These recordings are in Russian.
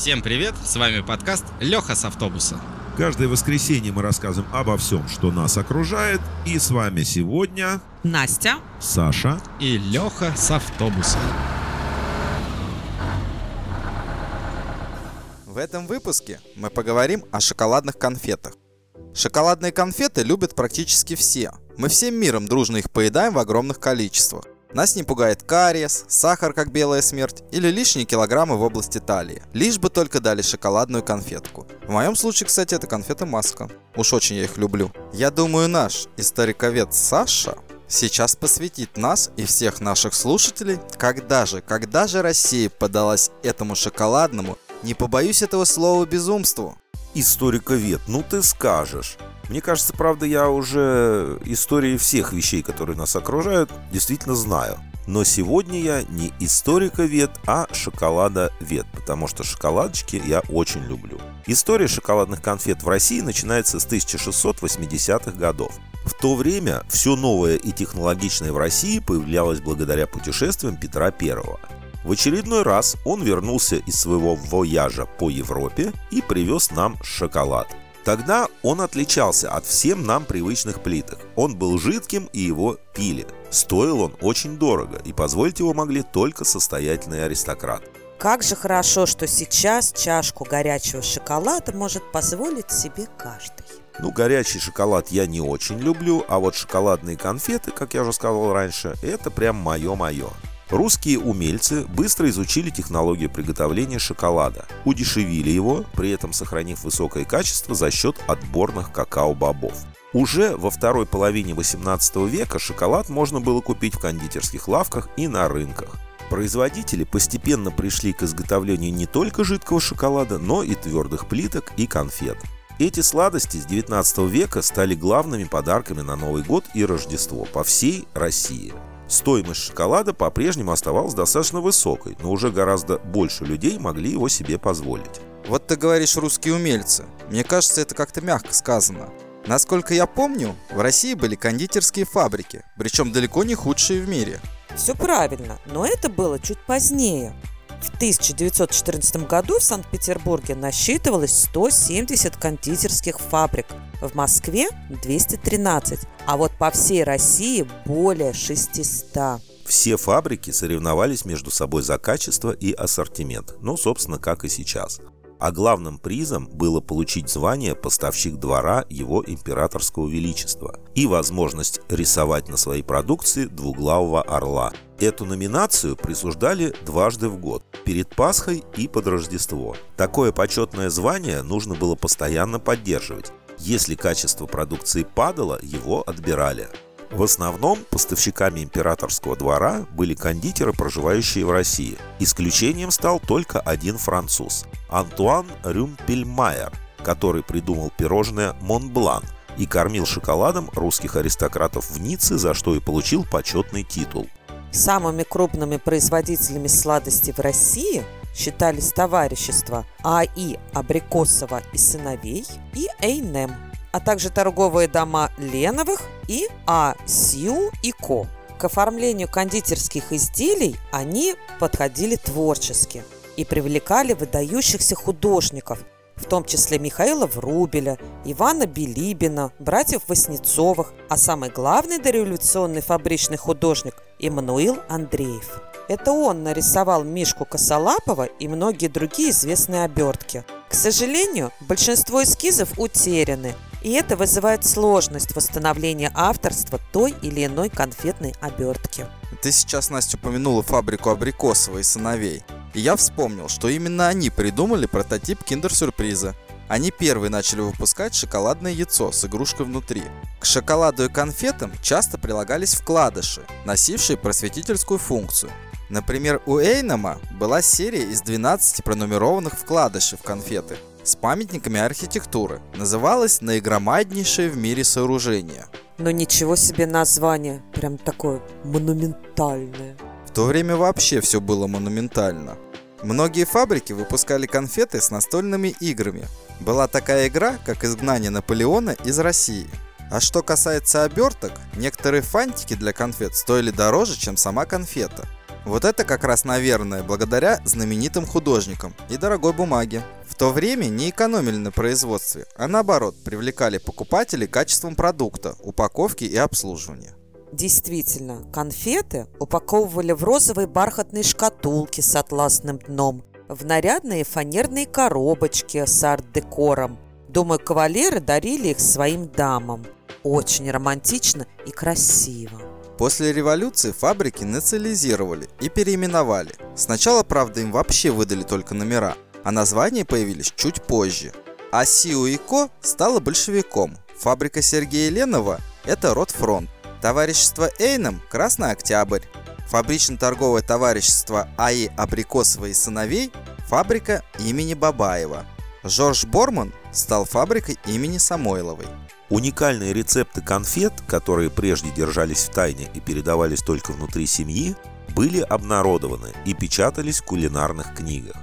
Всем привет, с вами подкаст Леха с автобуса. Каждое воскресенье мы рассказываем обо всем, что нас окружает. И с вами сегодня Настя. Саша. И Леха с автобуса. В этом выпуске мы поговорим о шоколадных конфетах. Шоколадные конфеты любят практически все. Мы всем миром дружно их поедаем в огромных количествах. Нас не пугает кариес, сахар как белая смерть или лишние килограммы в области талии. Лишь бы только дали шоколадную конфетку. В моем случае, кстати, это конфета маска. Уж очень я их люблю. Я думаю, наш историковед Саша сейчас посвятит нас и всех наших слушателей, когда же, когда же Россия подалась этому шоколадному, не побоюсь этого слова, безумству. Историковед, ну ты скажешь. Мне кажется, правда, я уже истории всех вещей, которые нас окружают, действительно знаю. Но сегодня я не историковед, а шоколадовед, потому что шоколадочки я очень люблю. История шоколадных конфет в России начинается с 1680-х годов. В то время все новое и технологичное в России появлялось благодаря путешествиям Петра I. В очередной раз он вернулся из своего вояжа по Европе и привез нам шоколад. Тогда он отличался от всем нам привычных плиток. Он был жидким и его пили. Стоил он очень дорого, и позволить его могли только состоятельные аристократы. Как же хорошо, что сейчас чашку горячего шоколада может позволить себе каждый. Ну, горячий шоколад я не очень люблю, а вот шоколадные конфеты, как я уже сказал раньше, это прям мое-мое. Русские умельцы быстро изучили технологию приготовления шоколада, удешевили его, при этом сохранив высокое качество за счет отборных какао-бобов. Уже во второй половине 18 века шоколад можно было купить в кондитерских лавках и на рынках. Производители постепенно пришли к изготовлению не только жидкого шоколада, но и твердых плиток и конфет. Эти сладости с 19 века стали главными подарками на Новый год и Рождество по всей России. Стоимость шоколада по-прежнему оставалась достаточно высокой, но уже гораздо больше людей могли его себе позволить. Вот ты говоришь русские умельцы. Мне кажется, это как-то мягко сказано. Насколько я помню, в России были кондитерские фабрики, причем далеко не худшие в мире. Все правильно, но это было чуть позднее. В 1914 году в Санкт-Петербурге насчитывалось 170 кондитерских фабрик, в Москве 213, а вот по всей России более 600. Все фабрики соревновались между собой за качество и ассортимент, ну, собственно, как и сейчас. А главным призом было получить звание поставщик двора его императорского величества и возможность рисовать на своей продукции двуглавого орла. Эту номинацию присуждали дважды в год, перед Пасхой и под Рождество. Такое почетное звание нужно было постоянно поддерживать. Если качество продукции падало, его отбирали. В основном поставщиками императорского двора были кондитеры, проживающие в России. Исключением стал только один француз – Антуан Рюмпельмайер, который придумал пирожное «Монблан» и кормил шоколадом русских аристократов в Ницце, за что и получил почетный титул. Самыми крупными производителями сладостей в России считались товарищества АИ Абрикосова и сыновей и Эйнем – а также торговые дома Леновых и А. Сью и Ко. К оформлению кондитерских изделий они подходили творчески и привлекали выдающихся художников, в том числе Михаила Врубеля, Ивана Билибина, братьев Васнецовых, а самый главный дореволюционный фабричный художник Иммануил Андреев. Это он нарисовал Мишку Косолапова и многие другие известные обертки. К сожалению, большинство эскизов утеряны, и это вызывает сложность восстановления авторства той или иной конфетной обертки. Ты сейчас, Настя, упомянула фабрику Абрикосова и сыновей. И я вспомнил, что именно они придумали прототип киндер-сюрприза. Они первые начали выпускать шоколадное яйцо с игрушкой внутри. К шоколаду и конфетам часто прилагались вкладыши, носившие просветительскую функцию. Например, у Эйнема была серия из 12 пронумерованных вкладышей в конфеты – с памятниками архитектуры. Называлось наигромаднейшее в мире сооружение. Но ничего себе название, прям такое монументальное. В то время вообще все было монументально. Многие фабрики выпускали конфеты с настольными играми. Была такая игра, как изгнание Наполеона из России. А что касается оберток, некоторые фантики для конфет стоили дороже, чем сама конфета. Вот это как раз, наверное, благодаря знаменитым художникам и дорогой бумаге. То время не экономили на производстве, а наоборот, привлекали покупателей качеством продукта, упаковки и обслуживания. Действительно, конфеты упаковывали в розовые бархатные шкатулки с атласным дном, в нарядные фанерные коробочки с арт-декором. Думаю, кавалеры дарили их своим дамам. Очень романтично и красиво. После революции фабрики национализировали и переименовали. Сначала, правда, им вообще выдали только номера, а названия появились чуть позже. А Сиу и Ко стала большевиком. Фабрика Сергея Ленова – это Ротфронт. Товарищество Эйном – Красный Октябрь. Фабрично-торговое товарищество АИ Абрикосова и сыновей – фабрика имени Бабаева. Жорж Борман стал фабрикой имени Самойловой. Уникальные рецепты конфет, которые прежде держались в тайне и передавались только внутри семьи, были обнародованы и печатались в кулинарных книгах.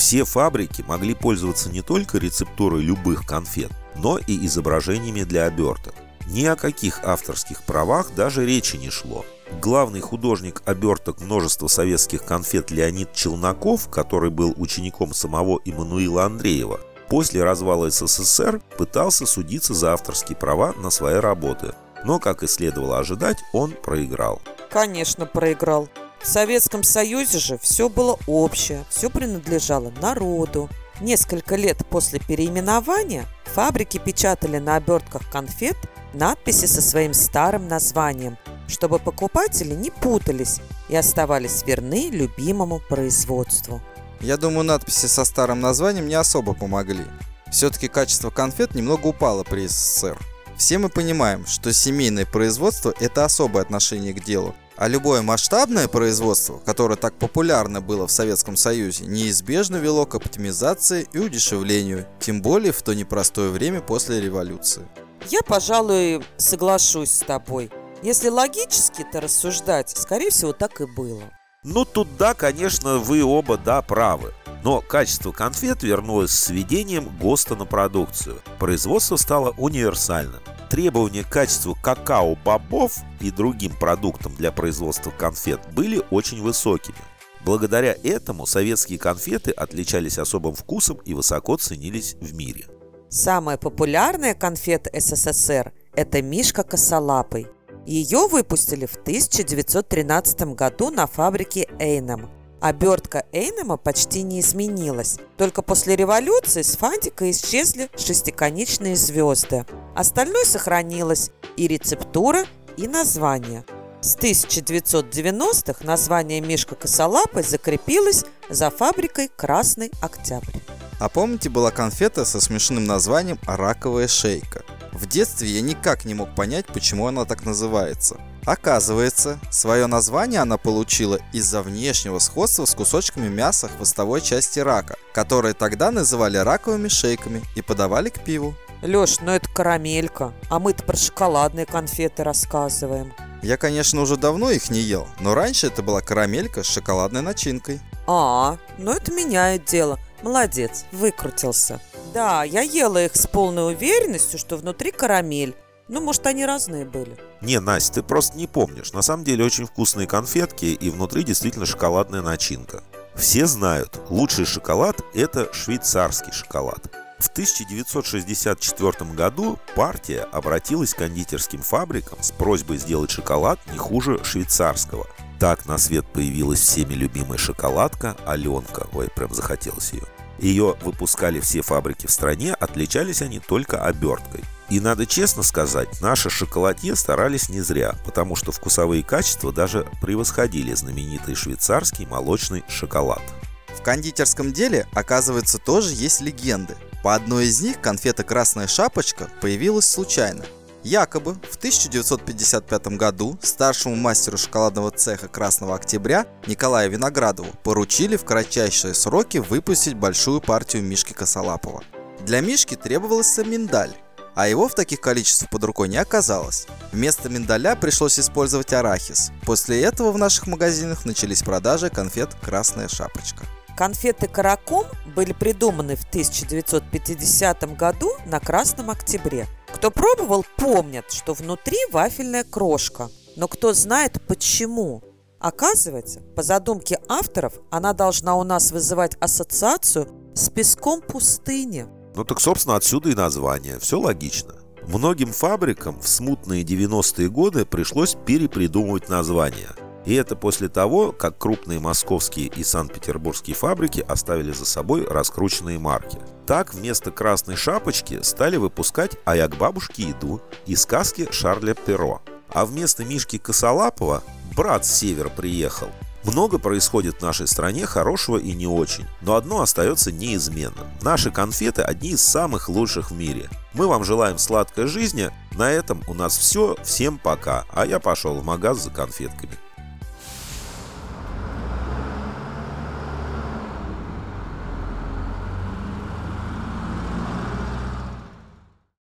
Все фабрики могли пользоваться не только рецептурой любых конфет, но и изображениями для оберток. Ни о каких авторских правах даже речи не шло. Главный художник оберток множества советских конфет Леонид Челноков, который был учеником самого Иммануила Андреева, после развала СССР пытался судиться за авторские права на свои работы. Но, как и следовало ожидать, он проиграл. Конечно, проиграл. В Советском Союзе же все было общее, все принадлежало народу. Несколько лет после переименования фабрики печатали на обертках конфет надписи со своим старым названием, чтобы покупатели не путались и оставались верны любимому производству. Я думаю, надписи со старым названием не особо помогли. Все-таки качество конфет немного упало при СССР. Все мы понимаем, что семейное производство – это особое отношение к делу, а любое масштабное производство, которое так популярно было в Советском Союзе, неизбежно вело к оптимизации и удешевлению, тем более в то непростое время после революции. Я, пожалуй, соглашусь с тобой. Если логически это рассуждать, скорее всего, так и было. Ну, тут да, конечно, вы оба, да, правы. Но качество конфет вернулось с введением ГОСТа на продукцию. Производство стало универсальным. Требования к качеству какао-бобов и другим продуктам для производства конфет были очень высокими. Благодаря этому советские конфеты отличались особым вкусом и высоко ценились в мире. Самая популярная конфета СССР – это Мишка Косолапый. Ее выпустили в 1913 году на фабрике Эйнем. Обертка Эйнема почти не изменилась. Только после революции с фантика исчезли шестиконечные звезды. Остальное сохранилось – и рецептура, и название. С 1990-х название Мишка Косолапый закрепилось за фабрикой Красный Октябрь. А помните, была конфета со смешным названием «Раковая шейка»? В детстве я никак не мог понять, почему она так называется. Оказывается, свое название она получила из-за внешнего сходства с кусочками мяса хвостовой части рака, которые тогда называли раковыми шейками и подавали к пиву. Леш, ну это карамелька, а мы-то про шоколадные конфеты рассказываем. Я, конечно, уже давно их не ел, но раньше это была карамелька с шоколадной начинкой. А, ну это меняет дело. Молодец, выкрутился. Да, я ела их с полной уверенностью, что внутри карамель. Ну, может, они разные были. Не, Настя, ты просто не помнишь. На самом деле очень вкусные конфетки и внутри действительно шоколадная начинка. Все знают, лучший шоколад – это швейцарский шоколад. В 1964 году партия обратилась к кондитерским фабрикам с просьбой сделать шоколад не хуже швейцарского. Так на свет появилась всеми любимая шоколадка Аленка. Ой, прям захотелось ее. Ее выпускали все фабрики в стране, отличались они только оберткой. И надо честно сказать, наши шоколадье старались не зря, потому что вкусовые качества даже превосходили знаменитый швейцарский молочный шоколад. В кондитерском деле, оказывается, тоже есть легенды. По одной из них конфета «Красная шапочка» появилась случайно. Якобы в 1955 году старшему мастеру шоколадного цеха Красного Октября Николаю Виноградову поручили в кратчайшие сроки выпустить большую партию Мишки Косолапова. Для Мишки требовался миндаль, а его в таких количествах под рукой не оказалось. Вместо миндаля пришлось использовать арахис. После этого в наших магазинах начались продажи конфет «Красная шапочка». Конфеты «Караком» были придуманы в 1950 году на Красном Октябре. Кто пробовал, помнят, что внутри вафельная крошка. Но кто знает почему? Оказывается, по задумке авторов, она должна у нас вызывать ассоциацию с песком пустыни. Ну так, собственно, отсюда и название. Все логично. Многим фабрикам в смутные 90-е годы пришлось перепридумывать названия. И это после того, как крупные московские и санкт-петербургские фабрики оставили за собой раскрученные марки. Так вместо «Красной шапочки» стали выпускать «А я к бабушке иду» и сказки Шарля Перо. А вместо Мишки Косолапова брат с севера приехал. Много происходит в нашей стране хорошего и не очень, но одно остается неизменным. Наши конфеты одни из самых лучших в мире. Мы вам желаем сладкой жизни. На этом у нас все. Всем пока. А я пошел в магаз за конфетками.